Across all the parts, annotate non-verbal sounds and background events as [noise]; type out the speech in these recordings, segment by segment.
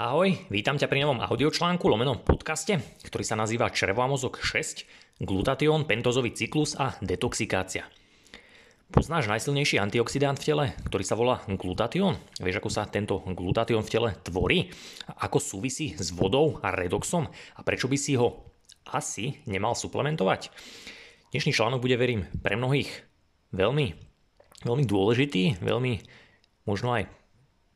Ahoj, vítam ťa pri novom audiočlánku, lomenom podcaste, ktorý sa nazýva Črevo a mozog 6, glutatión, pentozový cyklus a detoxikácia. Poznáš najsilnejší antioxidant v tele, ktorý sa volá glutatión? Vieš, ako sa tento glutatión v tele tvorí? Ako súvisí s vodou a redoxom? A prečo by si ho asi nemal suplementovať? Dnešný článok bude, verím, pre mnohých veľmi, veľmi dôležitý, veľmi možno aj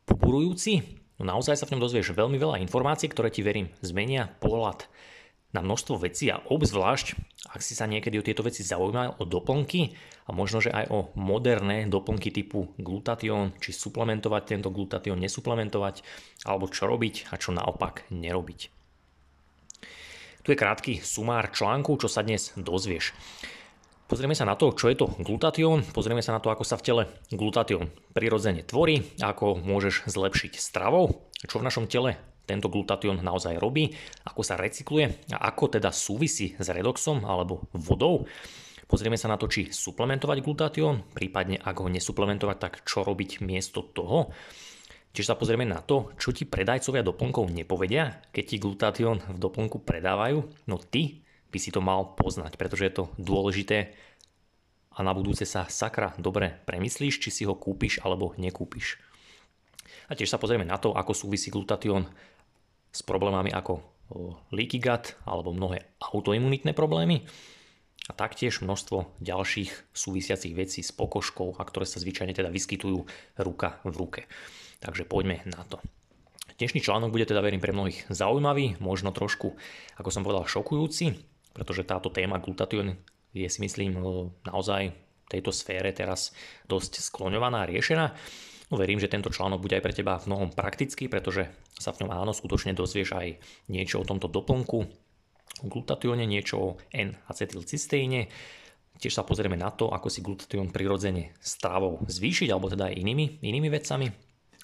poburujúci, No naozaj sa v ňom dozvieš veľmi veľa informácií, ktoré ti verím zmenia pohľad na množstvo vecí a obzvlášť, ak si sa niekedy o tieto veci zaujímal, o doplnky a možno, že aj o moderné doplnky typu glutatión, či suplementovať tento glutatión, nesuplementovať, alebo čo robiť a čo naopak nerobiť. Tu je krátky sumár článku, čo sa dnes dozvieš. Pozrieme sa na to, čo je to glutatión, pozrieme sa na to, ako sa v tele glutatión prirodzene tvorí, ako môžeš zlepšiť stravou, čo v našom tele tento glutatión naozaj robí, ako sa recykluje a ako teda súvisí s redoxom alebo vodou. Pozrieme sa na to, či suplementovať glutatión, prípadne ak ho nesuplementovať, tak čo robiť miesto toho. Čiže sa pozrieme na to, čo ti predajcovia doplnkov nepovedia, keď ti glutatión v doplnku predávajú, no ty by si to mal poznať, pretože je to dôležité a na budúce sa sakra dobre premyslíš, či si ho kúpiš alebo nekúpiš. A tiež sa pozrieme na to, ako súvisí glutatión s problémami ako leaky gut alebo mnohé autoimunitné problémy a taktiež množstvo ďalších súvisiacich vecí s pokožkou a ktoré sa zvyčajne teda vyskytujú ruka v ruke. Takže poďme na to. Dnešný článok bude teda verím pre mnohých zaujímavý, možno trošku, ako som povedal, šokujúci, pretože táto téma glutatión je si myslím naozaj v tejto sfére teraz dosť skloňovaná a riešená. No, verím, že tento článok bude aj pre teba v mnohom praktický, pretože sa v ňom áno skutočne dozvieš aj niečo o tomto doplnku, o glutatióne, niečo o N-acetylcysteíne. Tiež sa pozrieme na to, ako si glutatión prirodzene stravou zvýšiť, alebo teda aj inými, inými vecami.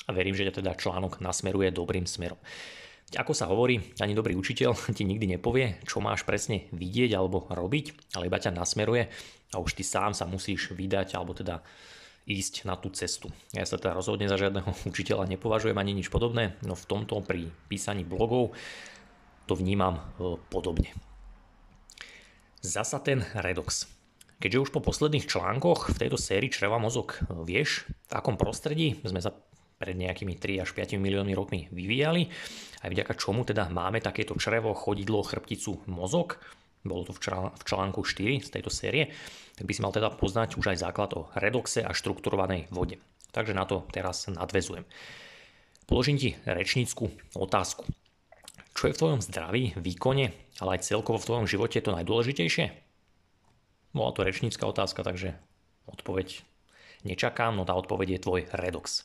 A verím, že teda článok nasmeruje dobrým smerom. Ako sa hovorí, ani dobrý učiteľ [laughs] ti nikdy nepovie, čo máš presne vidieť alebo robiť, ale iba ťa nasmeruje a už ty sám sa musíš vydať alebo teda ísť na tú cestu. Ja sa teda rozhodne za žiadneho [laughs] učiteľa nepovažujem ani nič podobné, no v tomto pri písaní blogov to vnímam e, podobne. Zasa ten redox. Keďže už po posledných článkoch v tejto sérii Čreva mozog e, vieš, v akom prostredí sme sa pred nejakými 3 až 5 miliónmi rokmi vyvíjali, aj vďaka čomu teda máme takéto črevo, chodidlo, chrbticu, mozog, bolo to v článku 4 z tejto série, tak by si mal teda poznať už aj základ o redoxe a štrukturovanej vode. Takže na to teraz nadvezujem. Položím ti rečnícku otázku. Čo je v tvojom zdraví, výkone, ale aj celkovo v tvojom živote to najdôležitejšie? Bola to rečnícka otázka, takže odpoveď nečakám, no tá odpoveď je tvoj redox.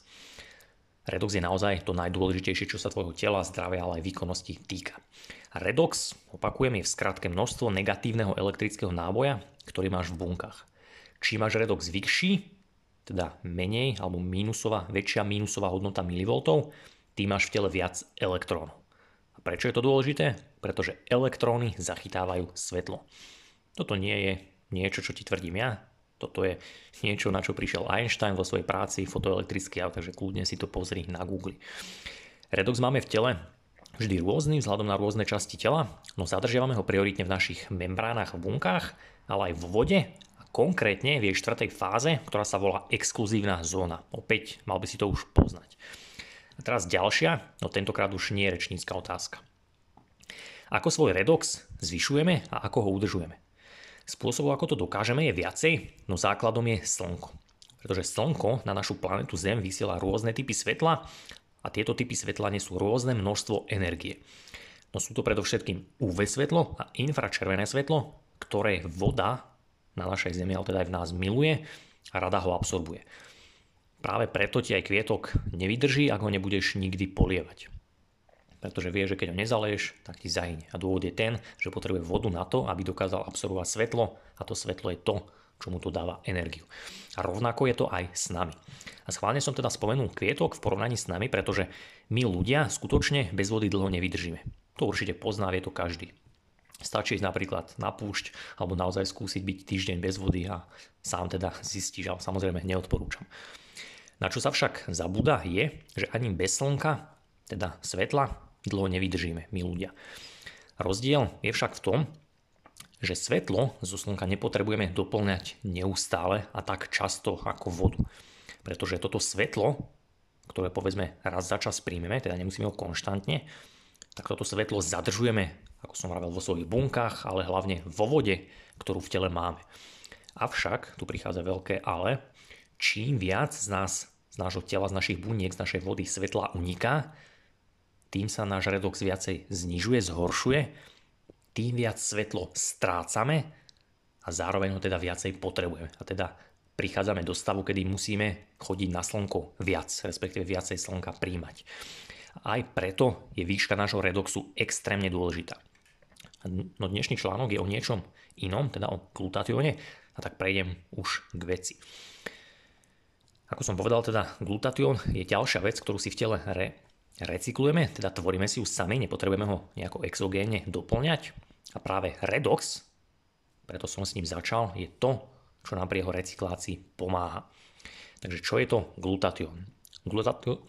Redox je naozaj to najdôležitejšie, čo sa tvojho tela, zdravia, ale aj výkonnosti týka. Redox, opakujem, je v skratke množstvo negatívneho elektrického náboja, ktorý máš v bunkách. Čím máš redox vyšší, teda menej alebo mínusová, väčšia mínusová hodnota milivoltov, tým máš v tele viac elektrónov. A prečo je to dôležité? Pretože elektróny zachytávajú svetlo. Toto nie je niečo, čo ti tvrdím ja, toto je niečo, na čo prišiel Einstein vo svojej práci fotoelektrický aut, takže kľudne si to pozri na Google. Redox máme v tele vždy rôzny vzhľadom na rôzne časti tela, no zadržiavame ho prioritne v našich membránach v bunkách, ale aj v vode a konkrétne v jej štvrtej fáze, ktorá sa volá exkluzívna zóna. Opäť mal by si to už poznať. A teraz ďalšia, no tentokrát už nie je rečnícka otázka. Ako svoj redox zvyšujeme a ako ho udržujeme? Spôsobov, ako to dokážeme, je viacej, no základom je Slnko. Pretože Slnko na našu planetu Zem vysiela rôzne typy svetla a tieto typy svetla nesú rôzne množstvo energie. No sú to predovšetkým UV svetlo a infračervené svetlo, ktoré voda na našej Zemi, ale teda aj v nás miluje a rada ho absorbuje. Práve preto ti aj kvietok nevydrží, ak ho nebudeš nikdy polievať pretože vie, že keď ho nezaleješ, tak ti zahynie. A dôvod je ten, že potrebuje vodu na to, aby dokázal absorbovať svetlo a to svetlo je to, čo mu to dáva energiu. A rovnako je to aj s nami. A schválne som teda spomenul kvietok v porovnaní s nami, pretože my ľudia skutočne bez vody dlho nevydržíme. To určite pozná, vie to každý. Stačí ísť napríklad na púšť alebo naozaj skúsiť byť týždeň bez vody a sám teda zistíš, ale samozrejme neodporúčam. Na čo sa však zabúda je, že ani bez slnka, teda svetla, dlho nevydržíme my ľudia. Rozdiel je však v tom, že svetlo zo slnka nepotrebujeme doplňať neustále a tak často ako vodu. Pretože toto svetlo, ktoré povedzme raz za čas príjmeme, teda nemusíme ho konštantne, tak toto svetlo zadržujeme, ako som vravel, vo svojich bunkách, ale hlavne vo vode, ktorú v tele máme. Avšak, tu prichádza veľké ale, čím viac z nás, z nášho tela, z našich buniek, z našej vody svetla uniká, tým sa náš redox viacej znižuje, zhoršuje, tým viac svetlo strácame a zároveň ho teda viacej potrebujeme. A teda prichádzame do stavu, kedy musíme chodiť na slnko viac, respektíve viacej slnka príjmať. Aj preto je výška nášho redoxu extrémne dôležitá. No dnešný článok je o niečom inom, teda o glutatióne, a tak prejdem už k veci. Ako som povedal, teda glutatión je ďalšia vec, ktorú si v tele re, recyklujeme, teda tvoríme si ju sami, nepotrebujeme ho nejako exogénne doplňať. A práve redox, preto som s ním začal, je to, čo nám pri jeho recyklácii pomáha. Takže čo je to glutatión?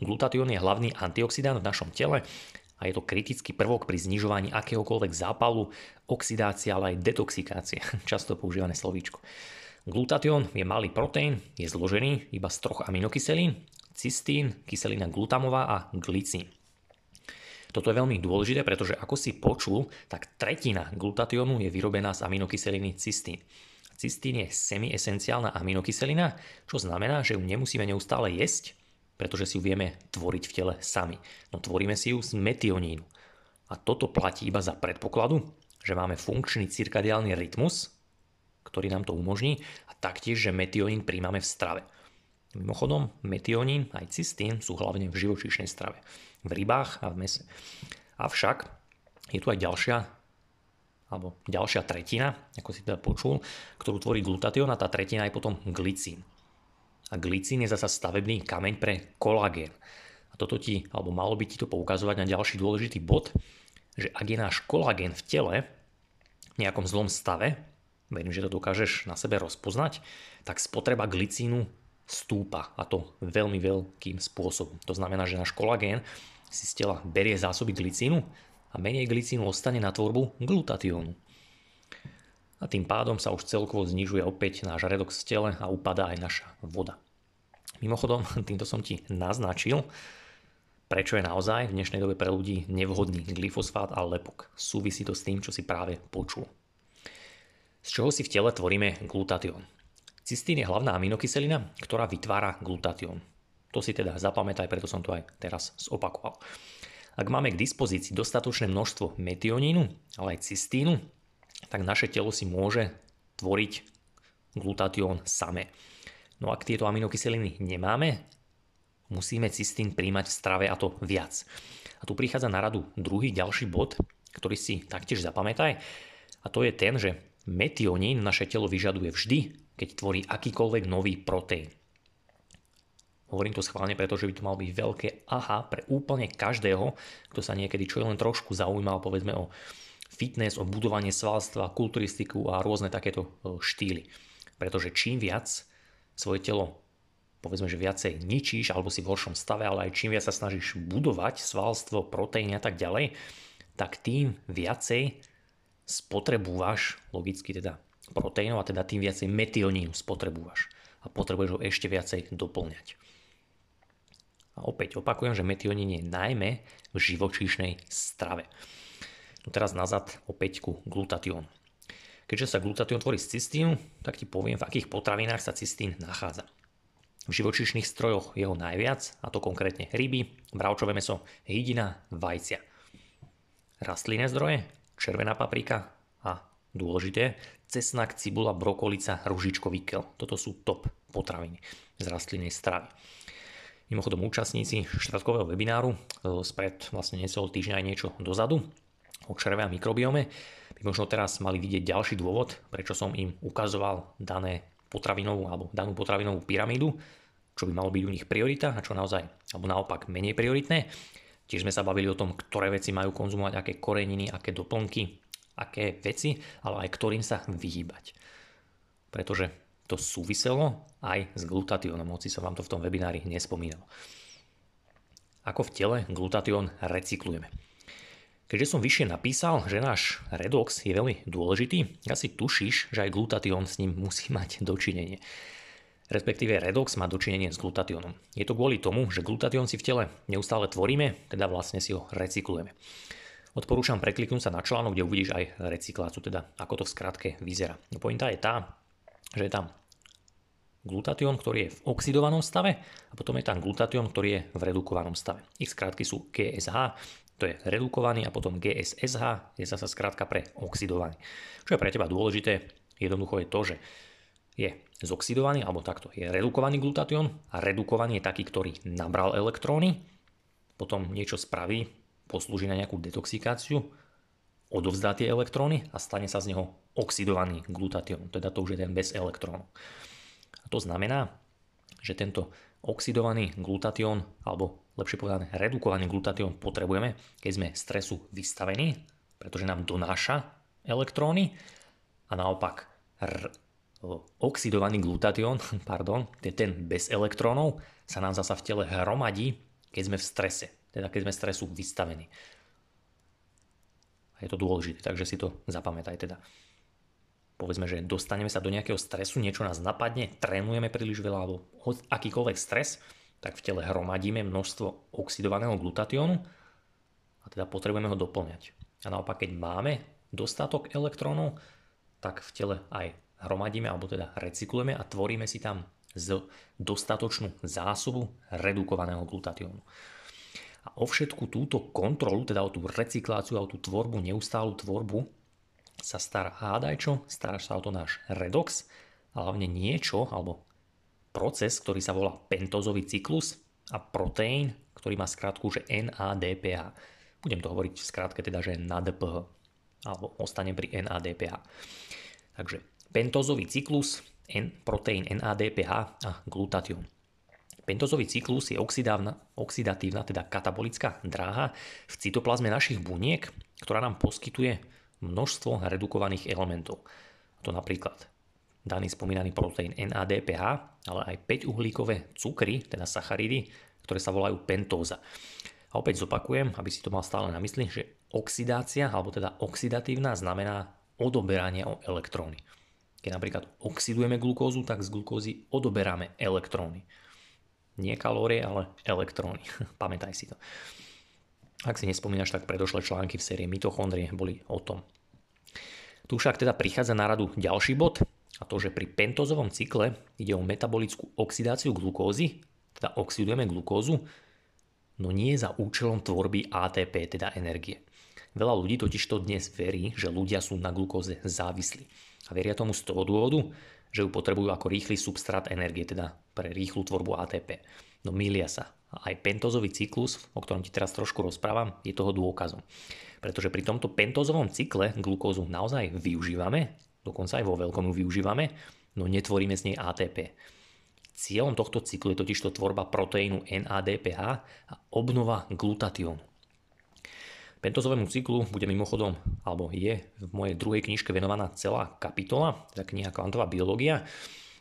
Glutatión je hlavný antioxidant v našom tele a je to kritický prvok pri znižovaní akéhokoľvek zápalu, oxidácie, ale aj detoxikácie. [laughs] Často používané slovíčko. Glutatión je malý proteín, je zložený iba z troch aminokyselín, cystín, kyselina glutamová a glicín. Toto je veľmi dôležité, pretože ako si počul, tak tretina glutatiónu je vyrobená z aminokyseliny cystín. Cystín je semiesenciálna aminokyselina, čo znamená, že ju nemusíme neustále jesť, pretože si ju vieme tvoriť v tele sami. No tvoríme si ju z metionínu. A toto platí iba za predpokladu, že máme funkčný cirkadiálny rytmus, ktorý nám to umožní a taktiež, že metionín príjmame v strave. Mimochodom, metionín aj cystín sú hlavne v živočíšnej strave, v rybách a v mese. Avšak je tu aj ďalšia alebo ďalšia tretina, ako si teda počul, ktorú tvorí glutatión a tá tretina je potom glicín. A glicín je zasa stavebný kameň pre kolagén. A toto ti, alebo malo by ti to poukazovať na ďalší dôležitý bod, že ak je náš kolagén v tele v nejakom zlom stave, verím, že to dokážeš na sebe rozpoznať, tak spotreba glicínu stúpa a to veľmi veľkým spôsobom. To znamená, že náš kolagén si z tela berie zásoby glicínu a menej glicínu ostane na tvorbu glutatiónu. A tým pádom sa už celkovo znižuje opäť náš redox v tele a upadá aj naša voda. Mimochodom, [laughs] týmto som ti naznačil, prečo je naozaj v dnešnej dobe pre ľudí nevhodný glyfosfát a lepok. Súvisí to s tým, čo si práve počul. Z čoho si v tele tvoríme glutatión? Cystín je hlavná aminokyselina, ktorá vytvára glutatión. To si teda zapamätaj, preto som to aj teraz zopakoval. Ak máme k dispozícii dostatočné množstvo metionínu, ale aj cystínu, tak naše telo si môže tvoriť glutatión samé. No ak tieto aminokyseliny nemáme, musíme cystín príjmať v strave a to viac. A tu prichádza na radu druhý ďalší bod, ktorý si taktiež zapamätaj. A to je ten, že metionín naše telo vyžaduje vždy, keď tvorí akýkoľvek nový proteín. Hovorím to schválne, pretože by to mal byť veľké aha pre úplne každého, kto sa niekedy čo len trošku zaujímal, povedzme o fitness, o budovanie svalstva, kulturistiku a rôzne takéto e, štýly. Pretože čím viac svoje telo povedzme, že viacej ničíš alebo si v horšom stave, ale aj čím viac sa snažíš budovať svalstvo, proteíny a tak ďalej, tak tým viacej spotrebúvaš, logicky teda proteínov a teda tým viacej metionínu spotrebúvaš a potrebuješ ho ešte viacej doplňať. A opäť opakujem, že metionín je najmä v živočíšnej strave. No teraz nazad opäť ku glutatión. Keďže sa glutatión tvorí z cystínu, tak ti poviem, v akých potravinách sa cystín nachádza. V živočíšnych strojoch je ho najviac, a to konkrétne ryby, bravčové meso, hydina, vajcia. Rastlinné zdroje, červená paprika a dôležité, cesnak, cibula, brokolica, ružičkový kel. Toto sú top potraviny z rastlinnej stravy. Mimochodom účastníci štvrtkového webináru e, spred vlastne necelého týždňa aj niečo dozadu o červe a mikrobiome by možno teraz mali vidieť ďalší dôvod, prečo som im ukazoval dané potravinovú alebo danú potravinovú pyramídu, čo by malo byť u nich priorita a čo naozaj, alebo naopak menej prioritné. Tiež sme sa bavili o tom, ktoré veci majú konzumovať, aké koreniny, aké doplnky, aké veci, ale aj ktorým sa vyhýbať. Pretože to súviselo aj s glutatiónom, hoci som vám to v tom webinári nespomínal. Ako v tele glutatión recyklujeme. Keďže som vyššie napísal, že náš redox je veľmi dôležitý, asi tušíš, že aj glutatión s ním musí [laughs] mať dočinenie. Respektíve redox má dočinenie s glutationom. Je to kvôli tomu, že glutatión si v tele neustále tvoríme, teda vlastne si ho recyklujeme. Odporúčam prekliknúť sa na článok, kde uvidíš aj recykláciu, teda ako to v skratke vyzerá. No pointa je tá, že je tam glutatión, ktorý je v oxidovanom stave a potom je tam glutatión, ktorý je v redukovanom stave. Ich skratky sú GSH, to je redukovaný a potom GSSH je zasa skrátka pre oxidovaný. Čo je pre teba dôležité, jednoducho je to, že je zoxidovaný, alebo takto, je redukovaný glutatión a redukovaný je taký, ktorý nabral elektróny, potom niečo spraví, poslúži na nejakú detoxikáciu, odovzdá tie elektróny a stane sa z neho oxidovaný glutatión, teda to už je ten bez elektrónov. A to znamená, že tento oxidovaný glutatión, alebo lepšie povedané redukovaný glutatión potrebujeme, keď sme stresu vystavení, pretože nám donáša elektróny. A naopak r- oxidovaný glutatión, [laughs] pardon, ten bez elektrónov, sa nám zasa v tele hromadí, keď sme v strese, teda keď sme stresu vystavení. A je to dôležité, takže si to zapamätaj teda. Povedzme, že dostaneme sa do nejakého stresu, niečo nás napadne, trénujeme príliš veľa alebo akýkoľvek stres, tak v tele hromadíme množstvo oxidovaného glutatiónu a teda potrebujeme ho doplňať. A naopak, keď máme dostatok elektrónov, tak v tele aj hromadíme alebo teda recyklujeme a tvoríme si tam z dostatočnú zásobu redukovaného glutatiónu. A o všetku túto kontrolu, teda o tú recykláciu a o tú tvorbu, neustálu tvorbu, sa stará hádaj čo, stará sa o to náš redox a hlavne niečo, alebo proces, ktorý sa volá pentozový cyklus a proteín, ktorý má skratku, že NADPH. Budem to hovoriť v skratke teda, že NADPH, alebo ostane pri NADPH. Takže pentozový cyklus, N, proteín NADPH a glutatión. Pentozový cyklus je oxidatívna, teda katabolická dráha v cytoplazme našich buniek, ktorá nám poskytuje množstvo redukovaných elementov. To napríklad daný spomínaný proteín NADPH, ale aj 5 uhlíkové cukry, teda sacharidy, ktoré sa volajú pentóza. A opäť zopakujem, aby si to mal stále na mysli, že oxidácia, alebo teda oxidatívna znamená odoberanie o elektróny. Keď napríklad oxidujeme glukózu, tak z glukózy odoberáme elektróny. Nie kalórie, ale elektróny. [laughs] Pamätaj si to. Ak si nespomínaš, tak predošlé články v sérii mitochondrie boli o tom. Tu však teda prichádza na radu ďalší bod, a to, že pri pentozovom cykle ide o metabolickú oxidáciu glukózy, teda oxidujeme glukózu, no nie za účelom tvorby ATP, teda energie. Veľa ľudí totiž to dnes verí, že ľudia sú na glukóze závislí. A veria tomu z toho dôvodu, že ju potrebujú ako rýchly substrát energie, teda pre rýchlu tvorbu ATP. No milia sa. Aj pentozový cyklus, o ktorom ti teraz trošku rozprávam, je toho dôkazom. Pretože pri tomto pentozovom cykle glukózu naozaj využívame, dokonca aj vo veľkom ju využívame, no netvoríme z nej ATP. Cieľom tohto cyklu je totiž to tvorba proteínu NADPH a obnova glutatiónu. Pentozovému cyklu bude mimochodom, alebo je v mojej druhej knižke venovaná celá kapitola, teda kniha Kvantová biológia,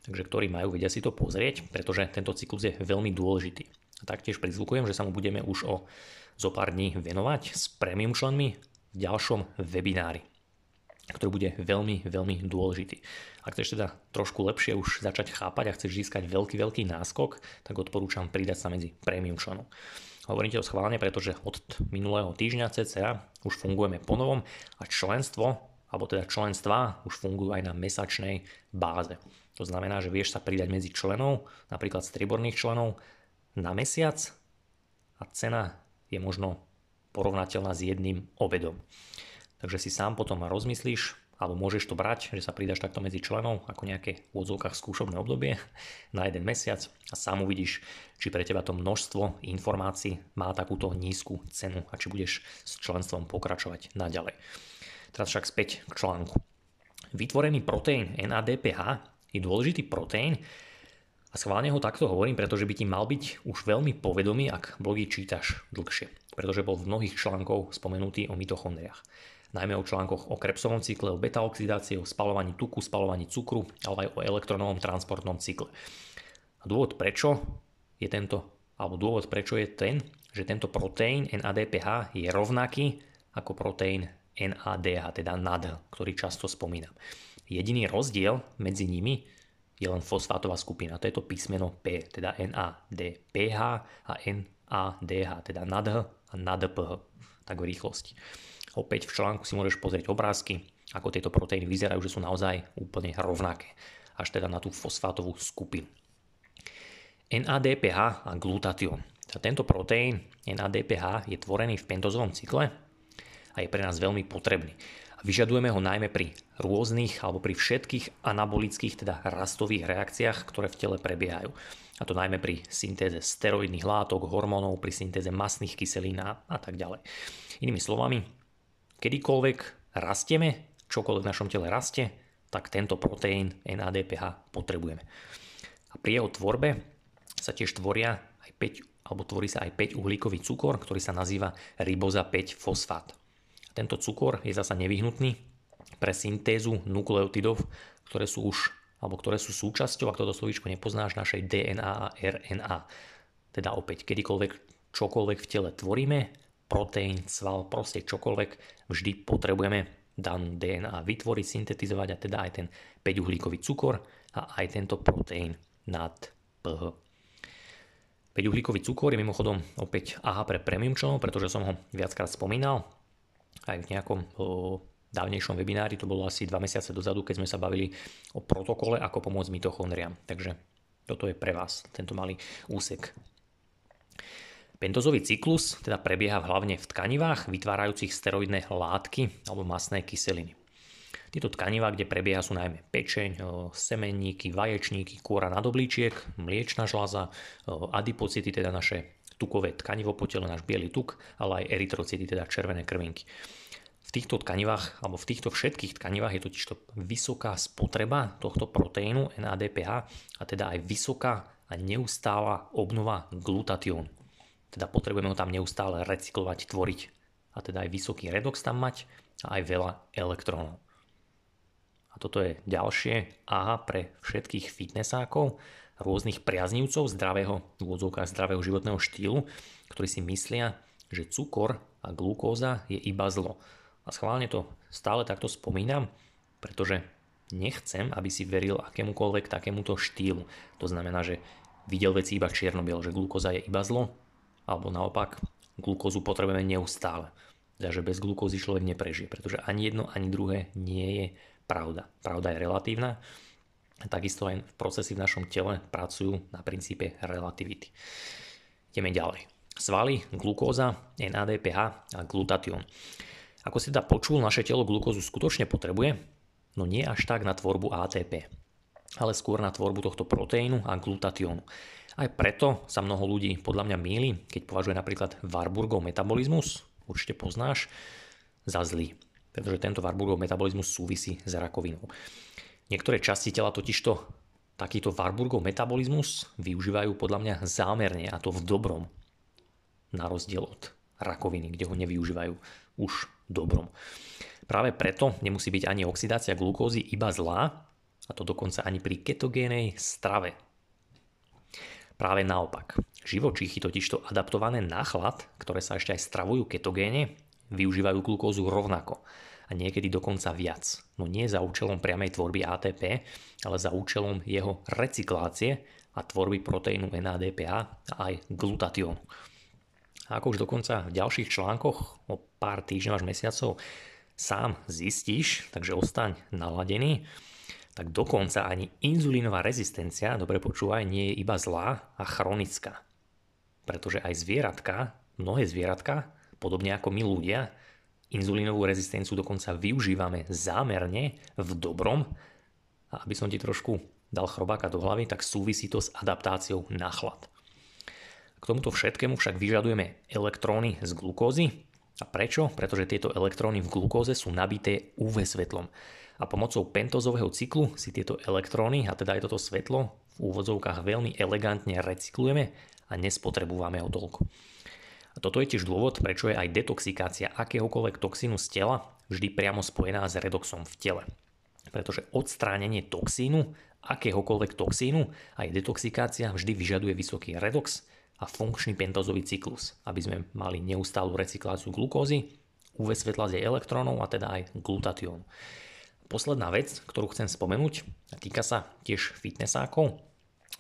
takže ktorí majú, vedia si to pozrieť, pretože tento cyklus je veľmi dôležitý. A taktiež prizvukujem, že sa mu budeme už o zo pár dní venovať s premium členmi v ďalšom webinári, ktorý bude veľmi, veľmi dôležitý. Ak chceš teda trošku lepšie už začať chápať a chceš získať veľký, veľký náskok, tak odporúčam pridať sa medzi premium členov. Hovorím ti to schválne, pretože od minulého týždňa cca už fungujeme po novom a členstvo, alebo teda členstva už fungujú aj na mesačnej báze. To znamená, že vieš sa pridať medzi členov, napríklad strieborných členov, na mesiac a cena je možno porovnateľná s jedným obedom. Takže si sám potom rozmyslíš, alebo môžeš to brať, že sa pridaš takto medzi členov ako nejaké v odzvukách skúšobné obdobie na jeden mesiac a sám uvidíš, či pre teba to množstvo informácií má takúto nízku cenu a či budeš s členstvom pokračovať naďalej. Teraz však späť k článku. Vytvorený proteín NADPH je dôležitý proteín a schválne ho takto hovorím, pretože by ti mal byť už veľmi povedomý, ak blogy čítaš dlhšie, pretože bol v mnohých článkov spomenutý o mitochondriách najmä o článkoch o krepsovom cykle, o beta-oxidácii, o spalovaní tuku, spalovaní cukru, ale aj o elektronovom transportnom cykle. A dôvod prečo je tento, alebo dôvod prečo je ten, že tento proteín NADPH je rovnaký ako proteín NADH, teda NAD, ktorý často spomínam. Jediný rozdiel medzi nimi je len fosfátová skupina. To je to písmeno P, teda NADPH a NADH, teda NADH a NADPH, tak v rýchlosti. Opäť v článku si môžeš pozrieť obrázky, ako tieto proteíny vyzerajú, že sú naozaj úplne rovnaké, až teda na tú fosfátovú skupinu. NADPH a glutatión. Tento proteín NADPH je tvorený v pentozovom cykle a je pre nás veľmi potrebný. Vyžadujeme ho najmä pri rôznych alebo pri všetkých anabolických, teda rastových reakciách, ktoré v tele prebiehajú. A to najmä pri syntéze steroidných látok, hormónov, pri syntéze masných kyselín a tak ďalej. Inými slovami, kedykoľvek rastieme, čokoľvek v našom tele rastie, tak tento proteín NADPH potrebujeme. A pri jeho tvorbe sa tiež tvoria aj 5, alebo tvorí sa aj 5 uhlíkový cukor, ktorý sa nazýva riboza 5 fosfát. Tento cukor je zasa nevyhnutný pre syntézu nukleotidov, ktoré sú už alebo ktoré sú súčasťou, ak toto slovíčko nepoznáš, našej DNA a RNA. Teda opäť, kedykoľvek čokoľvek v tele tvoríme, proteín, sval, proste čokoľvek, vždy potrebujeme danú DNA vytvoriť, syntetizovať a teda aj ten 5-uhlíkový cukor a aj tento proteín nad PH. 5-uhlíkový cukor je mimochodom opäť AHA pre premium členov, pretože som ho viackrát spomínal aj v nejakom dávnejšom webinári, to bolo asi 2 mesiace dozadu, keď sme sa bavili o protokole, ako pomôcť mitochondriám. Takže toto je pre vás, tento malý úsek. Pentozový cyklus teda prebieha hlavne v tkanivách vytvárajúcich steroidné látky alebo masné kyseliny. Tieto tkanivá, kde prebieha sú najmä pečeň, semenníky, vaječníky, kôra nadoblíčiek, mliečna žľaza, adipocity, teda naše tukové tkanivo po tele, náš biely tuk, ale aj erytrocity, teda červené krvinky. V týchto tkanivách, alebo v týchto všetkých tkanivách je totiž to vysoká spotreba tohto proteínu NADPH a teda aj vysoká a neustála obnova glutatiónu. Teda potrebujeme ho tam neustále recyklovať, tvoriť. A teda aj vysoký redox tam mať a aj veľa elektrónov. A toto je ďalšie aha pre všetkých fitnessákov, rôznych priaznívcov zdravého, v zdravého životného štýlu, ktorí si myslia, že cukor a glukóza je iba zlo. A schválne to stále takto spomínam, pretože nechcem, aby si veril akémukoľvek takémuto štýlu. To znamená, že videl veci iba čierno že glukóza je iba zlo, alebo naopak, glukózu potrebujeme neustále. Teda, že bez glukózy človek neprežije, pretože ani jedno, ani druhé nie je pravda. Pravda je relatívna Takisto aj procesy v našom tele pracujú na princípe relativity. Ideme ďalej. Svaly, glukóza, NADPH a glutatión. Ako si teda počul, naše telo glukózu skutočne potrebuje, no nie až tak na tvorbu ATP, ale skôr na tvorbu tohto proteínu a glutatiónu. Aj preto sa mnoho ľudí podľa mňa míli, keď považuje napríklad Warburgov metabolizmus, určite poznáš, za zlý. Pretože tento Warburgov metabolizmus súvisí s rakovinou. Niektoré časti tela totižto takýto Warburgov metabolizmus využívajú podľa mňa zámerne a to v dobrom. Na rozdiel od rakoviny, kde ho nevyužívajú už dobrom. Práve preto nemusí byť ani oxidácia glukózy iba zlá, a to dokonca ani pri ketogénej strave. Práve naopak. Živočíchy totižto adaptované na chlad, ktoré sa ešte aj stravujú ketogéne, využívajú glukózu rovnako a niekedy dokonca viac. No nie za účelom priamej tvorby ATP, ale za účelom jeho recyklácie a tvorby proteínu NADPH a aj glutatiónu. A ako už dokonca v ďalších článkoch o pár týždňov až mesiacov sám zistíš, takže ostaň naladený, tak dokonca ani inzulínová rezistencia, dobre počúvaj, nie je iba zlá a chronická. Pretože aj zvieratka, mnohé zvieratka, podobne ako my ľudia, Inzulínovú rezistenciu dokonca využívame zámerne v dobrom. A aby som ti trošku dal chrobáka do hlavy, tak súvisí to s adaptáciou na chlad. K tomuto všetkému však vyžadujeme elektróny z glukózy. A prečo? Pretože tieto elektróny v glukóze sú nabité UV svetlom. A pomocou pentozového cyklu si tieto elektróny, a teda aj toto svetlo, v úvodzovkách veľmi elegantne recyklujeme a nespotrebujeme ho toľko. A toto je tiež dôvod, prečo je aj detoxikácia akéhokoľvek toxínu z tela vždy priamo spojená s redoxom v tele. Pretože odstránenie toxínu, akéhokoľvek toxínu, aj detoxikácia vždy vyžaduje vysoký redox a funkčný pentozový cyklus, aby sme mali neustálu recykláciu glukózy, UV svetla z jej elektrónov a teda aj glutatión. Posledná vec, ktorú chcem spomenúť, a týka sa tiež fitnessákov,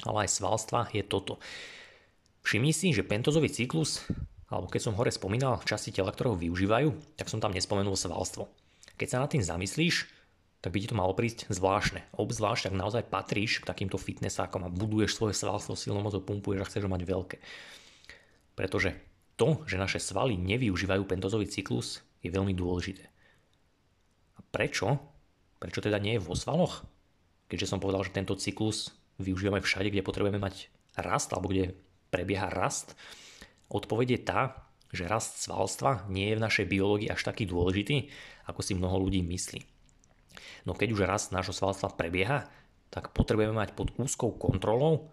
ale aj svalstva, je toto. Všimni si, že pentozový cyklus, alebo keď som hore spomínal časti tela, ktoré ho využívajú, tak som tam nespomenul svalstvo. Keď sa nad tým zamyslíš, tak by ti to malo prísť zvláštne. Obzvlášť, ak naozaj patríš k takýmto fitnessákom a buduješ svoje svalstvo silnou mocou, pumpuješ a chceš ho mať veľké. Pretože to, že naše svaly nevyužívajú pentozový cyklus, je veľmi dôležité. A prečo? Prečo teda nie je vo svaloch? Keďže som povedal, že tento cyklus využívame všade, kde potrebujeme mať rast, alebo kde prebieha rast, odpoveď je tá, že rast svalstva nie je v našej biológii až taký dôležitý, ako si mnoho ľudí myslí. No keď už rast nášho svalstva prebieha, tak potrebujeme mať pod úzkou kontrolou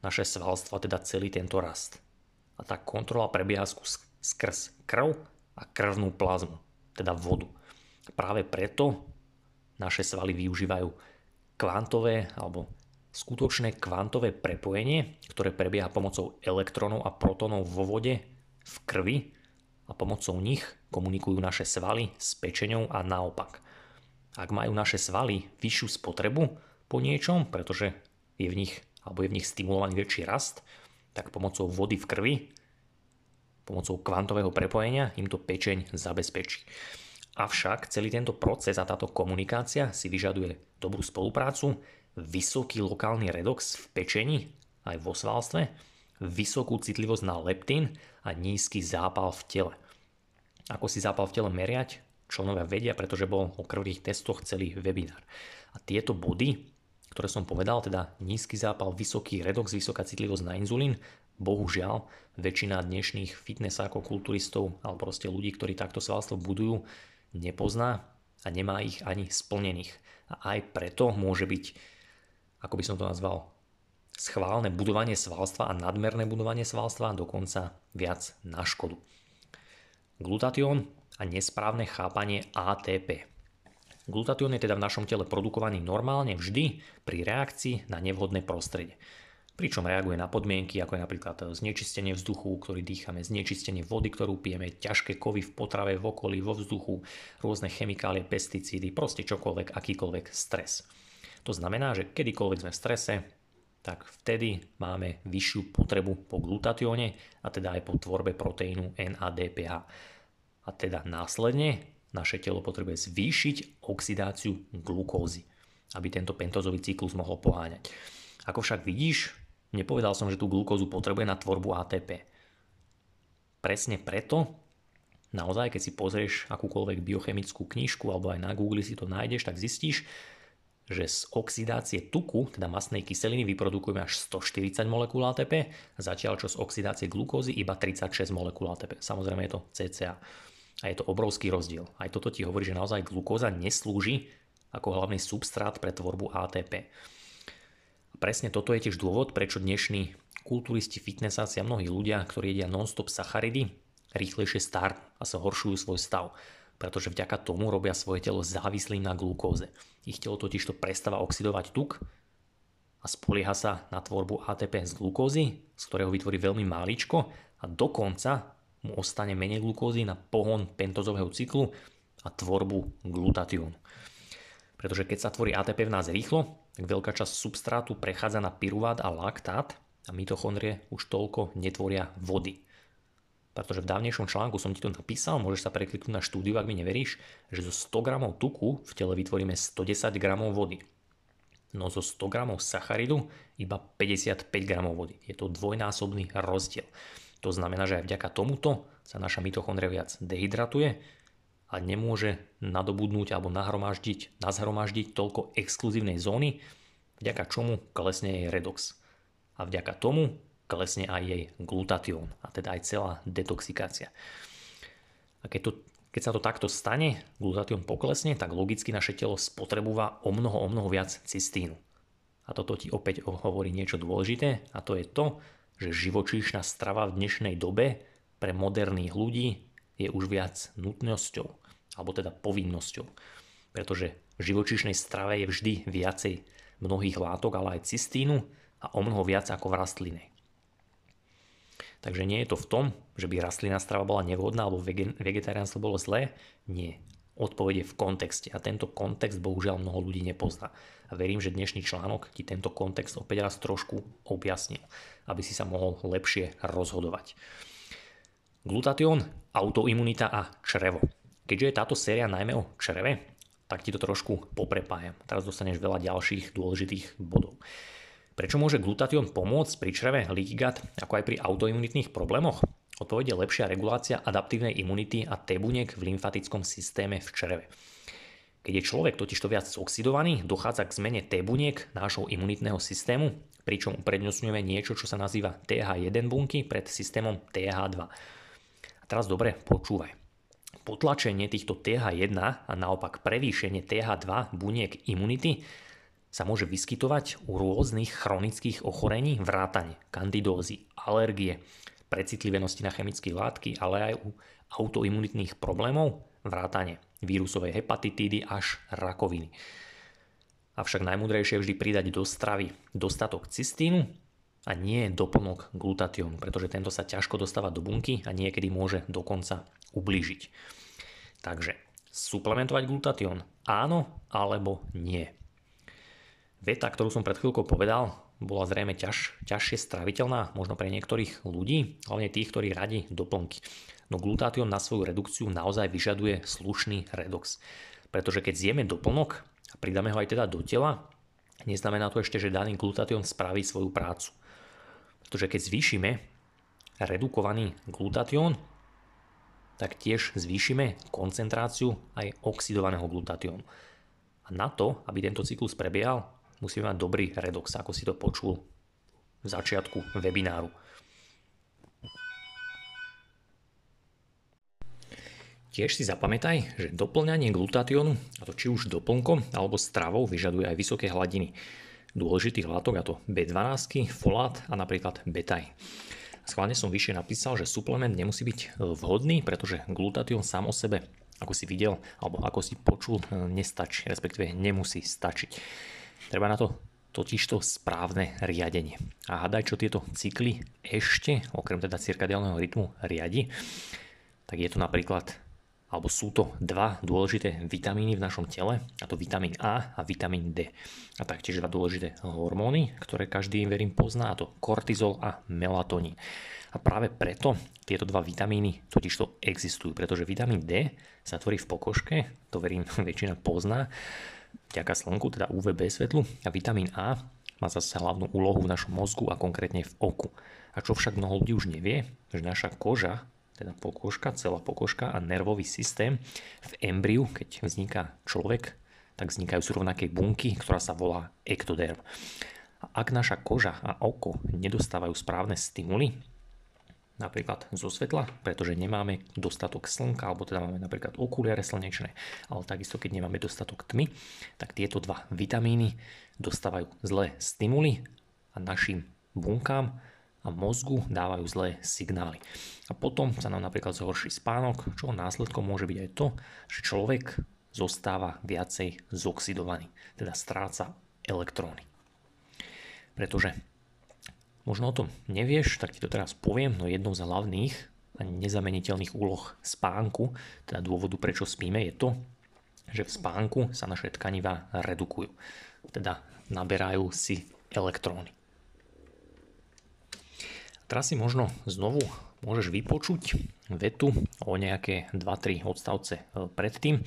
naše svalstva, teda celý tento rast. A tá kontrola prebieha skrz krv a krvnú plazmu, teda vodu. Práve preto naše svaly využívajú kvantové alebo skutočné kvantové prepojenie, ktoré prebieha pomocou elektrónov a protonov vo vode, v krvi a pomocou nich komunikujú naše svaly s pečeňou a naopak ak majú naše svaly vyššiu spotrebu po niečom, pretože je v nich, alebo je v nich stimulovaný väčší rast, tak pomocou vody v krvi, pomocou kvantového prepojenia im to pečeň zabezpečí. Avšak celý tento proces a táto komunikácia si vyžaduje dobrú spoluprácu, vysoký lokálny redox v pečení aj vo svalstve, vysokú citlivosť na leptín a nízky zápal v tele. Ako si zápal v tele meriať? členovia vedia, pretože bol o krvných testoch celý webinár. A tieto body, ktoré som povedal, teda nízky zápal, vysoký redox, vysoká citlivosť na inzulín, bohužiaľ väčšina dnešných fitnessákov, kulturistov alebo proste ľudí, ktorí takto svalstvo budujú, nepozná a nemá ich ani splnených. A aj preto môže byť, ako by som to nazval, schválne budovanie svalstva a nadmerné budovanie svalstva dokonca viac na škodu. Glutatión a nesprávne chápanie ATP. Glutatión je teda v našom tele produkovaný normálne vždy pri reakcii na nevhodné prostredie. Pričom reaguje na podmienky, ako je napríklad znečistenie vzduchu, ktorý dýchame, znečistenie vody, ktorú pijeme, ťažké kovy v potrave, v okolí, vo vzduchu, rôzne chemikálie, pesticídy, proste čokoľvek, akýkoľvek stres. To znamená, že kedykoľvek sme v strese, tak vtedy máme vyššiu potrebu po glutatióne a teda aj po tvorbe proteínu NADPH a teda následne naše telo potrebuje zvýšiť oxidáciu glukózy, aby tento pentozový cyklus mohol poháňať. Ako však vidíš, nepovedal som, že tú glukózu potrebuje na tvorbu ATP. Presne preto, naozaj, keď si pozrieš akúkoľvek biochemickú knižku alebo aj na Google si to nájdeš, tak zistíš, že z oxidácie tuku, teda masnej kyseliny, vyprodukujeme až 140 molekúl ATP, zatiaľ čo z oxidácie glukózy iba 36 molekúl ATP. Samozrejme je to CCA. A je to obrovský rozdiel. Aj toto ti hovorí, že naozaj glukóza neslúži ako hlavný substrát pre tvorbu ATP. Presne toto je tiež dôvod, prečo dnešní kulturisti, fitnessáci a mnohí ľudia, ktorí jedia non-stop sacharidy, rýchlejšie start a sa horšujú svoj stav pretože vďaka tomu robia svoje telo závislým na glukóze. Ich telo totiž to prestáva oxidovať tuk a spolieha sa na tvorbu ATP z glukózy, z ktorého vytvorí veľmi máličko a dokonca mu ostane menej glukózy na pohon pentozového cyklu a tvorbu glutatiónu. Pretože keď sa tvorí ATP v nás rýchlo, tak veľká časť substrátu prechádza na pyruvát a laktát a mitochondrie už toľko netvoria vody. Pretože v dávnejšom článku som ti to napísal, môžeš sa prekliknúť na štúdiu, ak mi neveríš, že zo 100 g tuku v tele vytvoríme 110 g vody. No zo 100 g sacharidu iba 55 g vody. Je to dvojnásobný rozdiel. To znamená, že aj vďaka tomuto sa naša mitochondria viac dehydratuje a nemôže nadobudnúť alebo nahromaždiť, nazhromaždiť toľko exkluzívnej zóny, vďaka čomu klesne jej redox. A vďaka tomu klesne aj jej glutatión a teda aj celá detoxikácia. A keď, to, keď sa to takto stane, glutatión poklesne, tak logicky naše telo spotrebúva o mnoho, o mnoho viac cystínu. A toto ti opäť hovorí niečo dôležité a to je to, že živočíšna strava v dnešnej dobe pre moderných ľudí je už viac nutnosťou, alebo teda povinnosťou. Pretože v živočíšnej strave je vždy viacej mnohých látok, ale aj cystínu a o mnoho viac ako v rastline. Takže nie je to v tom, že by rastlina strava bola nevhodná alebo vegetariánstvo bolo zlé. Nie. Odpoveď je v kontexte a tento kontext bohužiaľ mnoho ľudí nepozná. A verím, že dnešný článok ti tento kontext opäť raz trošku objasnil, aby si sa mohol lepšie rozhodovať. Glutatión, autoimunita a črevo. Keďže je táto séria najmä o čreve, tak ti to trošku poprepájam. Teraz dostaneš veľa ďalších dôležitých bodov. Prečo môže glutatión pomôcť pri čreve, leaky ako aj pri autoimunitných problémoch? Odpoveď je lepšia regulácia adaptívnej imunity a T v lymfatickom systéme v čreve. Keď je človek totižto viac oxidovaný, dochádza k zmene T buniek nášho imunitného systému, pričom uprednostňujeme niečo, čo sa nazýva TH1 bunky pred systémom TH2. A teraz dobre počúvaj. Potlačenie týchto TH1 a naopak prevýšenie TH2 buniek imunity sa môže vyskytovať u rôznych chronických ochorení vrátane kandidózy, alergie, precitlivenosti na chemické látky, ale aj u autoimunitných problémov vrátane vírusovej hepatitídy až rakoviny. Avšak najmudrejšie je vždy pridať do stravy dostatok cystínu a nie doplnok glutatiónu, pretože tento sa ťažko dostáva do bunky a niekedy môže dokonca ublížiť. Takže suplementovať glutatión áno alebo nie. Veta, ktorú som pred chvíľkou povedal, bola zrejme ťaž, ťažšie straviteľná, možno pre niektorých ľudí, hlavne tých, ktorí radi doplnky. No glutatión na svoju redukciu naozaj vyžaduje slušný redox. Pretože keď zjeme doplnok a pridáme ho aj teda do tela, neznamená to ešte, že daný glutatión spraví svoju prácu. Pretože keď zvýšime redukovaný glutatión, tak tiež zvýšime koncentráciu aj oxidovaného glutatiónu. A na to, aby tento cyklus prebiehal, musíme mať dobrý redox, ako si to počul v začiatku webináru. Tiež si zapamätaj, že doplňanie glutatiónu, a to či už doplnkom alebo stravou, vyžaduje aj vysoké hladiny dôležitých látok, a to B12, folát a napríklad betaj. Schválne som vyššie napísal, že suplement nemusí byť vhodný, pretože glutatión sám o sebe, ako si videl, alebo ako si počul, nestačí, respektíve nemusí stačiť. Treba na to totiž to správne riadenie. A hádaj, čo tieto cykly ešte, okrem teda cirkadiálneho rytmu, riadi, tak je to napríklad, alebo sú to dva dôležité vitamíny v našom tele, a to vitamín A a vitamín D. A taktiež dva dôležité hormóny, ktoré každý, verím, pozná, a to kortizol a melatonín. A práve preto tieto dva vitamíny totiž to existujú, pretože vitamín D sa tvorí v pokožke, to verím [laughs] väčšina pozná, vďaka slnku, teda UVB svetlu a vitamín A má zase hlavnú úlohu v našom mozgu a konkrétne v oku. A čo však mnoho ľudí už nevie, že naša koža, teda pokožka, celá pokožka a nervový systém v embriu, keď vzniká človek, tak vznikajú sú rovnaké bunky, ktorá sa volá ektoderm. A ak naša koža a oko nedostávajú správne stimuly, napríklad zo svetla, pretože nemáme dostatok slnka, alebo teda máme napríklad okuliare slnečné, ale takisto keď nemáme dostatok tmy, tak tieto dva vitamíny dostávajú zlé stimuly a našim bunkám a mozgu dávajú zlé signály. A potom sa nám napríklad zhorší spánok, čo následkom môže byť aj to, že človek zostáva viacej zoxidovaný, teda stráca elektróny. Pretože Možno o tom nevieš, tak ti to teraz poviem, no jednou z hlavných a nezameniteľných úloh spánku, teda dôvodu prečo spíme, je to, že v spánku sa naše tkanivá redukujú, teda naberajú si elektróny. Teraz si možno znovu môžeš vypočuť vetu o nejaké 2-3 odstavce e, predtým.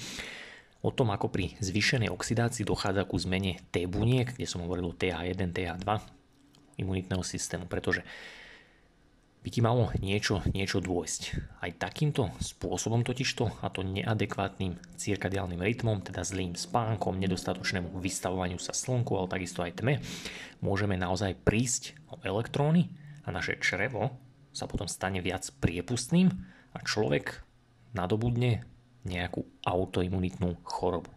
O tom, ako pri zvýšenej oxidácii dochádza ku zmene T buniek, kde som hovoril o TH1, TH2, imunitného systému, pretože by ti malo niečo, niečo dôjsť. Aj takýmto spôsobom totižto, a to neadekvátnym cirkadiálnym rytmom, teda zlým spánkom, nedostatočnému vystavovaniu sa slnku, ale takisto aj tme, môžeme naozaj prísť o elektróny a naše črevo sa potom stane viac priepustným a človek nadobudne nejakú autoimunitnú chorobu.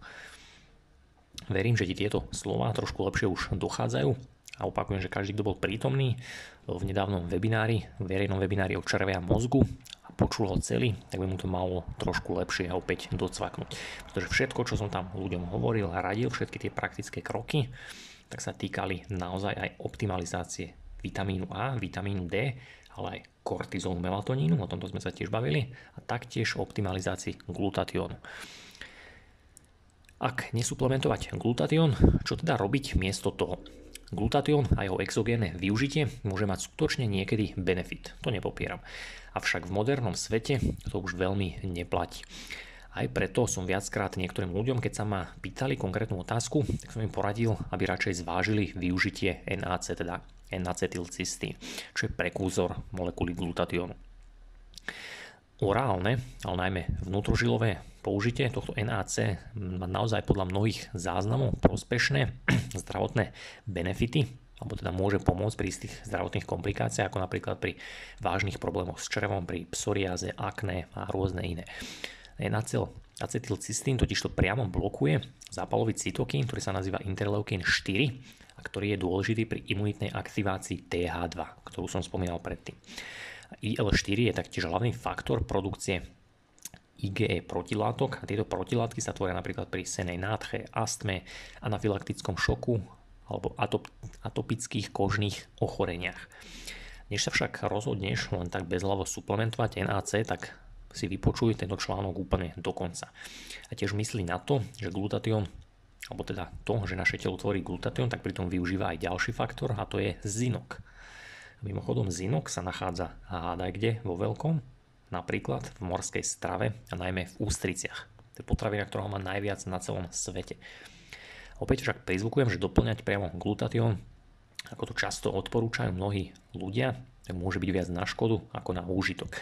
Verím, že ti tieto slova trošku lepšie už dochádzajú a opakujem, že každý, kto bol prítomný v nedávnom webinári, verejnom webinári o červe a mozgu a počul ho celý, tak by mu to malo trošku lepšie opäť docvaknúť. Pretože všetko, čo som tam ľuďom hovoril a radil, všetky tie praktické kroky, tak sa týkali naozaj aj optimalizácie vitamínu A, vitamínu D, ale aj kortizolu melatonínu, o tomto sme sa tiež bavili, a taktiež optimalizácii glutatiónu. Ak nesuplementovať glutatión, čo teda robiť miesto toho? Glutatión a jeho exogénne využitie môže mať skutočne niekedy benefit, to nepopieram. Avšak v modernom svete to už veľmi neplatí. Aj preto som viackrát niektorým ľuďom, keď sa ma pýtali konkrétnu otázku, tak som im poradil, aby radšej zvážili využitie NAC, teda N-acetylcystín, čo je prekúzor molekuly glutatiónu. Orálne, ale najmä vnútrožilové použitie tohto NAC má naozaj podľa mnohých záznamov prospešné [clears throat] zdravotné benefity, alebo teda môže pomôcť pri istých zdravotných komplikáciách, ako napríklad pri vážnych problémoch s črevom, pri psoriáze, akné a rôzne iné. Nacetyl acetylcystín totiž to priamo blokuje zápalový cytokín, ktorý sa nazýva interleukín 4 a ktorý je dôležitý pri imunitnej aktivácii TH2, ktorú som spomínal predtým. IL4 je taktiež hlavný faktor produkcie IgE protilátok a tieto protilátky sa tvoria napríklad pri senej nádche, astme, anafylaktickom šoku alebo atop- atopických kožných ochoreniach. Než sa však rozhodneš len tak bezhlavo suplementovať NAC, tak si vypočuj tento článok úplne do konca. A tiež myslí na to, že glutatión alebo teda to, že naše telo tvorí glutatión, tak pritom využíva aj ďalší faktor a to je zinok. Mimochodom zinok sa nachádza hádaj kde vo veľkom, napríklad v morskej strave a najmä v ústriciach. To je potravina, ktorá má najviac na celom svete. Opäť však prizvukujem, že doplňať priamo glutatión, ako to často odporúčajú mnohí ľudia, tak môže byť viac na škodu ako na úžitok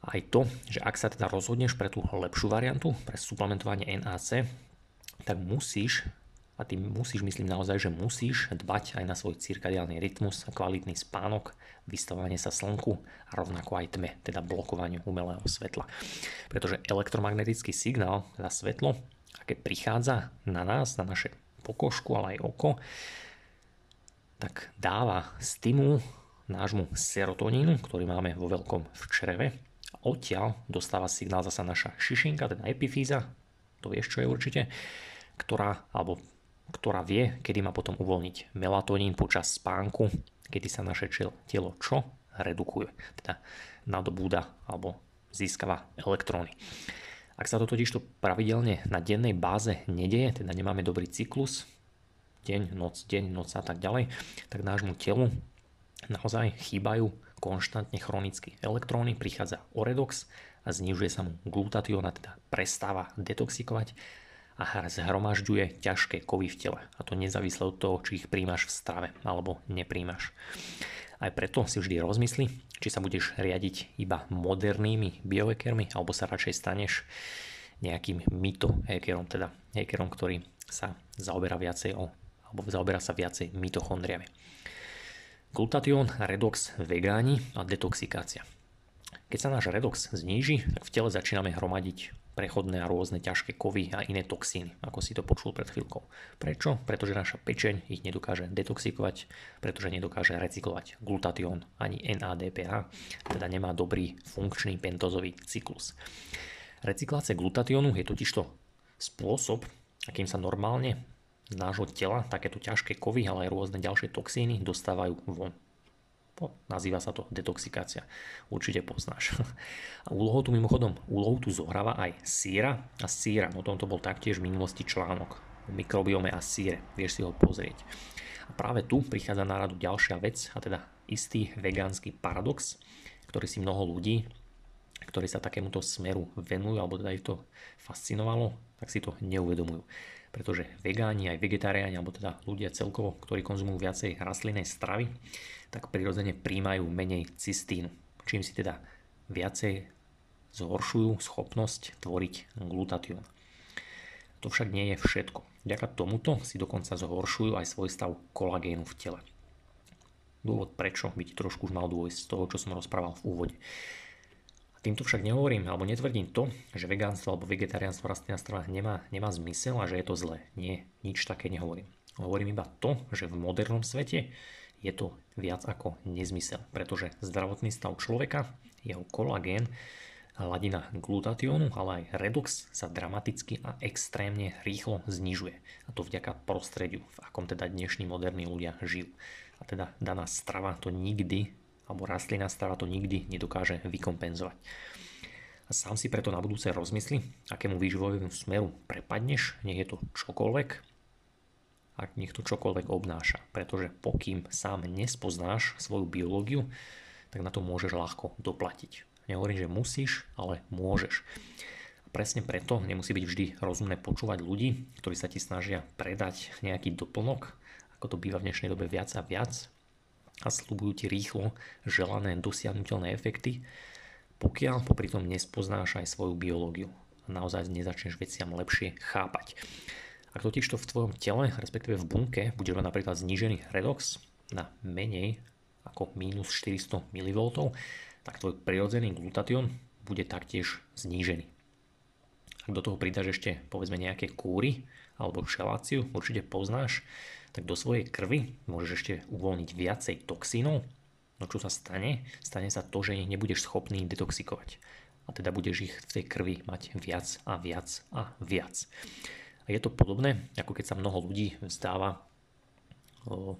aj to, že ak sa teda rozhodneš pre tú lepšiu variantu, pre suplementovanie NAC, tak musíš, a tým musíš, myslím naozaj, že musíš dbať aj na svoj cirkadiálny rytmus, kvalitný spánok, vystavovanie sa slnku a rovnako aj tme, teda blokovaniu umelého svetla. Pretože elektromagnetický signál, teda svetlo, aké prichádza na nás, na naše pokožku, ale aj oko, tak dáva stimul nášmu serotonínu, ktorý máme vo veľkom v čreve, odtiaľ dostáva signál zasa naša šišinka, teda epifíza, to vieš čo je určite, ktorá, alebo, ktorá vie, kedy má potom uvoľniť melatonín počas spánku, kedy sa naše telo čo? Redukuje, teda nadobúda alebo získava elektróny. Ak sa to totižto pravidelne na dennej báze nedieje, teda nemáme dobrý cyklus, deň, noc, deň, noc a tak ďalej, tak nášmu telu naozaj chýbajú konštantne chronicky elektróny, prichádza oredox a znižuje sa mu glutatión a teda prestáva detoxikovať a zhromažďuje ťažké kovy v tele. A to nezávisle od toho, či ich príjmaš v strave alebo nepríjmaš. Aj preto si vždy rozmysli, či sa budeš riadiť iba modernými biohackermi alebo sa radšej staneš nejakým mitohackerom, teda hackerom, ktorý sa zaoberá viacej o, alebo zaoberá sa viacej mitochondriami. Glutatión, redox, vegáni a detoxikácia. Keď sa náš redox zníži, tak v tele začíname hromadiť prechodné a rôzne ťažké kovy a iné toxíny, ako si to počul pred chvíľkou. Prečo? Pretože naša pečeň ich nedokáže detoxikovať, pretože nedokáže recyklovať glutatión ani NADPH, teda nemá dobrý funkčný pentozový cyklus. Recyklácia glutatiónu je totižto spôsob, akým sa normálne z nášho tela takéto ťažké kovy, ale aj rôzne ďalšie toxíny dostávajú von. Po, nazýva sa to detoxikácia. Určite poznáš. [laughs] A úlohou tu mimochodom, úlohu tu zohráva aj síra a síra. O tomto bol taktiež v minulosti článok o mikrobiome a síre. Vieš si ho pozrieť. A práve tu prichádza na radu ďalšia vec, a teda istý vegánsky paradox, ktorý si mnoho ľudí, ktorí sa takémuto smeru venujú, alebo teda ich to fascinovalo, tak si to neuvedomujú pretože vegáni aj vegetariáni, alebo teda ľudia celkovo, ktorí konzumujú viacej rastlinnej stravy, tak prirodzene príjmajú menej cystínu, čím si teda viacej zhoršujú schopnosť tvoriť glutatión. To však nie je všetko. Vďaka tomuto si dokonca zhoršujú aj svoj stav kolagénu v tele. Dôvod prečo by ti trošku už mal dôjsť z toho, čo som rozprával v úvode. Týmto však nehovorím alebo netvrdím to, že vegánstvo alebo vegetariánstvo rastlinná strava nemá, nemá zmysel a že je to zlé. Nie, nič také nehovorím. Hovorím iba to, že v modernom svete je to viac ako nezmysel, pretože zdravotný stav človeka, jeho kolagén, hladina glutatiónu, ale aj redox sa dramaticky a extrémne rýchlo znižuje. A to vďaka prostrediu, v akom teda dnešní moderní ľudia žijú. A teda daná strava to nikdy alebo rastlinná strava to nikdy nedokáže vykompenzovať. A sám si preto na budúce rozmysli, akému výživovému smeru prepadneš, nech je to čokoľvek, a nech to čokoľvek obnáša. Pretože pokým sám nespoznáš svoju biológiu, tak na to môžeš ľahko doplatiť. Nehovorím, že musíš, ale môžeš. A presne preto nemusí byť vždy rozumné počúvať ľudí, ktorí sa ti snažia predať nejaký doplnok, ako to býva v dnešnej dobe viac a viac a slúbujú ti rýchlo želané dosiahnutelné efekty, pokiaľ popri tom nespoznáš aj svoju biológiu a naozaj nezačneš veciam lepšie chápať. Ak totiž to v tvojom tele, respektíve v bunke, bude mať napríklad znížený redox na menej ako minus 400 mV, tak tvoj prirodzený glutatión bude taktiež znížený. Ak do toho pridáš ešte povedzme nejaké kúry alebo šeláciu, určite poznáš, tak do svojej krvi môžeš ešte uvoľniť viacej toxínov. No čo sa stane? Stane sa to, že ich nebudeš schopný detoxikovať. A teda budeš ich v tej krvi mať viac a viac a viac. A je to podobné, ako keď sa mnoho ľudí vzdáva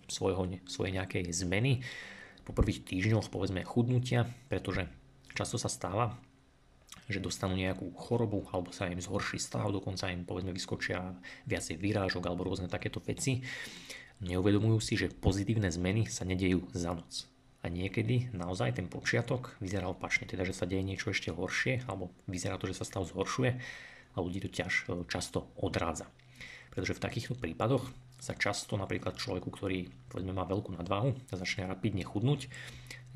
svojho, svojej nejakej zmeny po prvých týždňoch, povedzme, chudnutia, pretože často sa stáva, že dostanú nejakú chorobu alebo sa im zhorší stav, dokonca im povedzme vyskočia viacej výrážok alebo rôzne takéto veci. Neuvedomujú si, že pozitívne zmeny sa nedejú za noc. A niekedy naozaj ten počiatok vyzerá opačne, teda že sa deje niečo ešte horšie alebo vyzerá to, že sa stav zhoršuje a ľudí to ťaž e, často odrádza. Pretože v takýchto prípadoch sa často napríklad človeku, ktorý povedzme má veľkú nadváhu a začne rapidne chudnúť,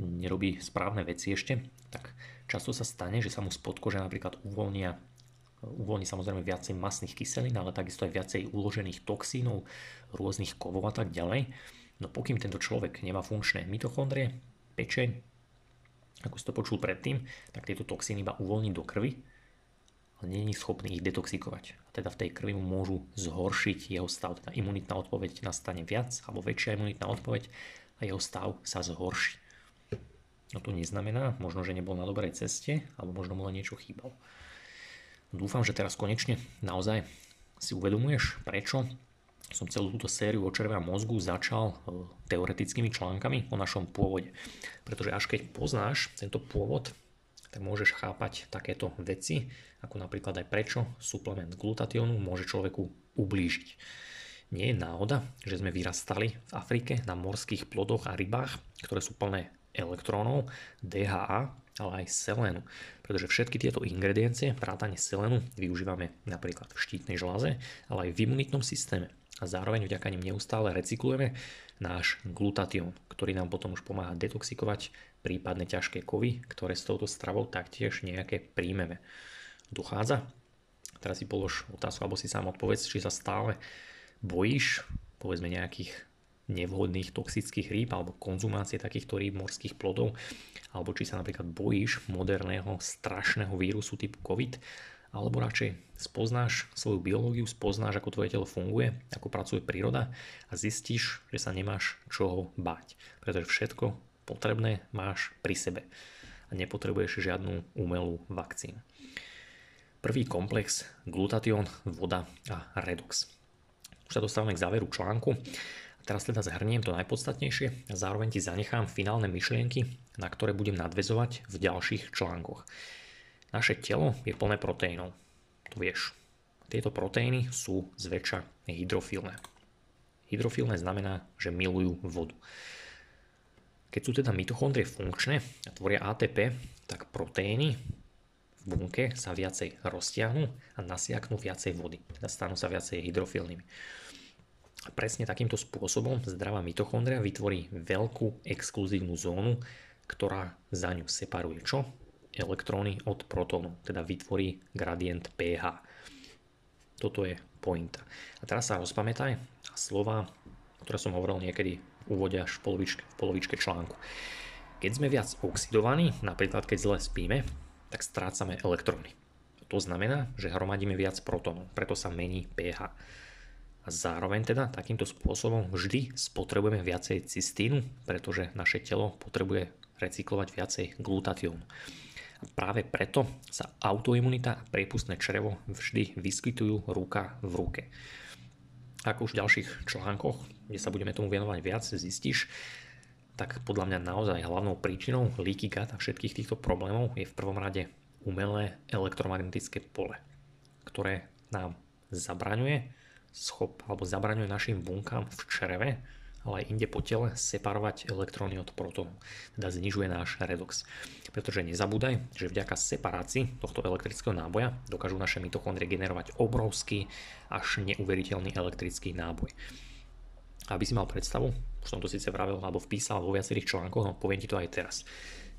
nerobí správne veci ešte, tak často sa stane, že sa mu spod kože napríklad uvoľnia uvoľní samozrejme viacej masných kyselín, ale takisto aj viacej uložených toxínov, rôznych kovov a tak ďalej. No pokým tento človek nemá funkčné mitochondrie, pečeň, ako si to počul predtým, tak tieto toxíny iba uvoľní do krvi není schopný ich detoxikovať. A teda v tej krvi mu môžu zhoršiť jeho stav. Teda imunitná odpoveď nastane viac alebo väčšia imunitná odpoveď a jeho stav sa zhorší. No to neznamená, možno, že nebol na dobrej ceste, alebo možno mu len niečo chýbalo. Dúfam, že teraz konečne naozaj si uvedomuješ, prečo som celú túto sériu o červe a mozgu začal e, teoretickými článkami o našom pôvode. Pretože až keď poznáš tento pôvod, tak môžeš chápať takéto veci, ako napríklad aj prečo suplement glutatiónu môže človeku ublížiť. Nie je náhoda, že sme vyrastali v Afrike na morských plodoch a rybách, ktoré sú plné elektrónov, DHA, ale aj selénu. Pretože všetky tieto ingrediencie, vrátane selénu, využívame napríklad v štítnej žláze, ale aj v imunitnom systéme. A zároveň vďaka nim neustále recyklujeme náš glutatión, ktorý nám potom už pomáha detoxikovať prípadne ťažké kovy, ktoré s touto stravou taktiež nejaké príjmeme. Dochádza? Teraz si polož otázku, alebo si sám odpovedz, či sa stále bojíš, povedzme nejakých nevhodných toxických rýb alebo konzumácie takýchto rýb morských plodov, alebo či sa napríklad bojíš moderného strašného vírusu typu COVID, alebo radšej spoznáš svoju biológiu, spoznáš, ako tvoje telo funguje, ako pracuje príroda a zistíš, že sa nemáš čoho báť. Pretože všetko potrebné máš pri sebe a nepotrebuješ žiadnu umelú vakcínu. Prvý komplex glutatión, voda a redox. Už sa dostávame k záveru článku. Teraz teda zhrniem to najpodstatnejšie a zároveň ti zanechám finálne myšlienky, na ktoré budem nadvezovať v ďalších článkoch. Naše telo je plné proteínov. To vieš. Tieto proteíny sú zväčša hydrofilné. Hydrofilné znamená, že milujú vodu. Keď sú teda mitochondrie funkčné a tvoria ATP, tak proteíny v bunke sa viacej roztiahnu a nasiaknú viacej vody, teda stanú sa viacej hydrofilnými. Presne takýmto spôsobom zdravá mitochondria vytvorí veľkú exkluzívnu zónu, ktorá za ňu separuje čo? Elektróny od protónu, teda vytvorí gradient pH. Toto je pointa. A teraz sa rozpamätaj slova, ktoré som hovoril niekedy úvode až v polovičke, v polovičke článku. Keď sme viac oxidovaní, napríklad keď zle spíme, tak strácame elektróny. To znamená, že hromadíme viac protónov, preto sa mení pH. A zároveň teda takýmto spôsobom vždy spotrebujeme viacej cystínu, pretože naše telo potrebuje recyklovať viacej glutatiónu. A práve preto sa autoimunita a priepustné črevo vždy vyskytujú ruka v ruke. Ako už v ďalších článkoch, kde sa budeme tomu venovať viac, zistíš, tak podľa mňa naozaj hlavnou príčinou leaky gut a všetkých týchto problémov je v prvom rade umelé elektromagnetické pole, ktoré nám zabraňuje schop, alebo zabraňuje našim bunkám v čreve, ale aj inde po tele separovať elektróny od protónov, teda znižuje náš redox. Pretože nezabúdaj, že vďaka separácii tohto elektrického náboja dokážu naše mitochondrie generovať obrovský až neuveriteľný elektrický náboj. Aby si mal predstavu, už som to síce vravel alebo vpísal vo viacerých článkoch, no poviem ti to aj teraz.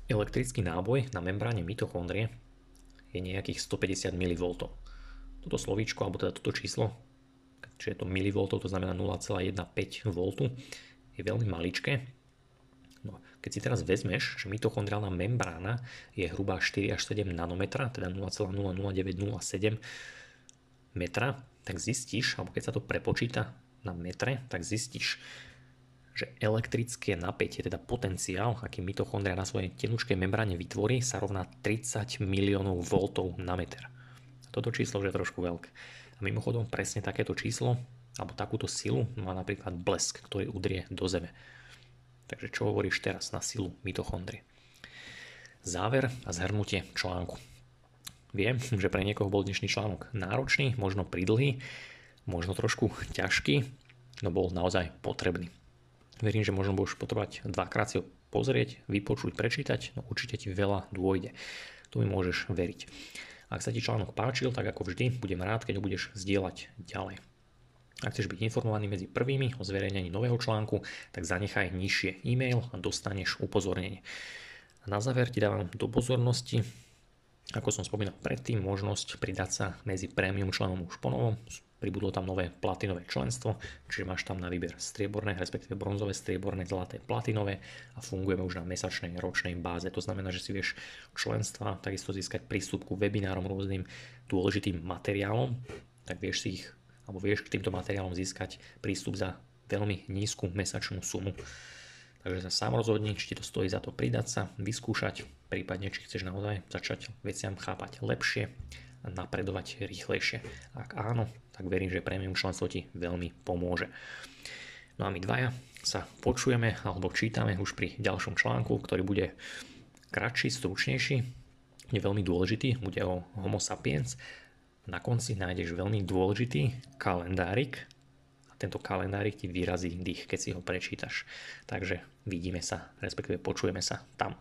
Elektrický náboj na membráne mitochondrie je nejakých 150 mV. Toto slovíčko, alebo teda toto číslo, čiže je to mV, to znamená 0,15 V, je veľmi maličké. No, keď si teraz vezmeš, že mitochondriálna membrána je hrubá 4 až 7 nanometra, teda 0,00907 metra, tak zistíš, alebo keď sa to prepočíta na metre, tak zistíš, že elektrické napätie, teda potenciál, aký mitochondria na svojej tenučkej membráne vytvorí, sa rovná 30 miliónov voltov na meter. Toto číslo už je trošku veľké. A mimochodom presne takéto číslo alebo takúto silu má napríklad blesk, ktorý udrie do zeme. Takže čo hovoríš teraz na silu mitochondrie? Záver a zhrnutie článku. Viem, že pre niekoho bol dnešný článok náročný, možno pridlhý, možno trošku ťažký, no bol naozaj potrebný. Verím, že možno budeš potrebovať dvakrát si ho pozrieť, vypočuť, prečítať, no určite ti veľa dôjde. Tu mi môžeš veriť. Ak sa ti článok páčil, tak ako vždy, budem rád, keď ho budeš zdieľať ďalej. Ak chceš byť informovaný medzi prvými o zverejnení nového článku, tak zanechaj nižšie e-mail a dostaneš upozornenie. A na záver ti dávam do pozornosti ako som spomínal predtým, možnosť pridať sa medzi prémium členom už po novom. Pribudlo tam nové platinové členstvo, čiže máš tam na výber strieborné, respektíve bronzové, strieborné, zlaté, platinové a fungujeme už na mesačnej, ročnej báze. To znamená, že si vieš členstva takisto získať prístup ku webinárom rôznym dôležitým materiálom, tak vieš si ich, alebo vieš k týmto materiálom získať prístup za veľmi nízku mesačnú sumu. Takže sa sám rozhodni, či ti to stojí za to pridať sa, vyskúšať, prípadne či chceš naozaj začať veciam chápať lepšie napredovať rýchlejšie. Ak áno, tak verím, že premium členstvo ti veľmi pomôže. No a my dvaja sa počujeme alebo čítame už pri ďalšom článku, ktorý bude kratší, stručnejší, je veľmi dôležitý, bude o Homo sapiens. Na konci nájdeš veľmi dôležitý kalendárik, tento kalendárik ti vyrazí dých, keď si ho prečítaš. Takže vidíme sa, respektíve počujeme sa tam.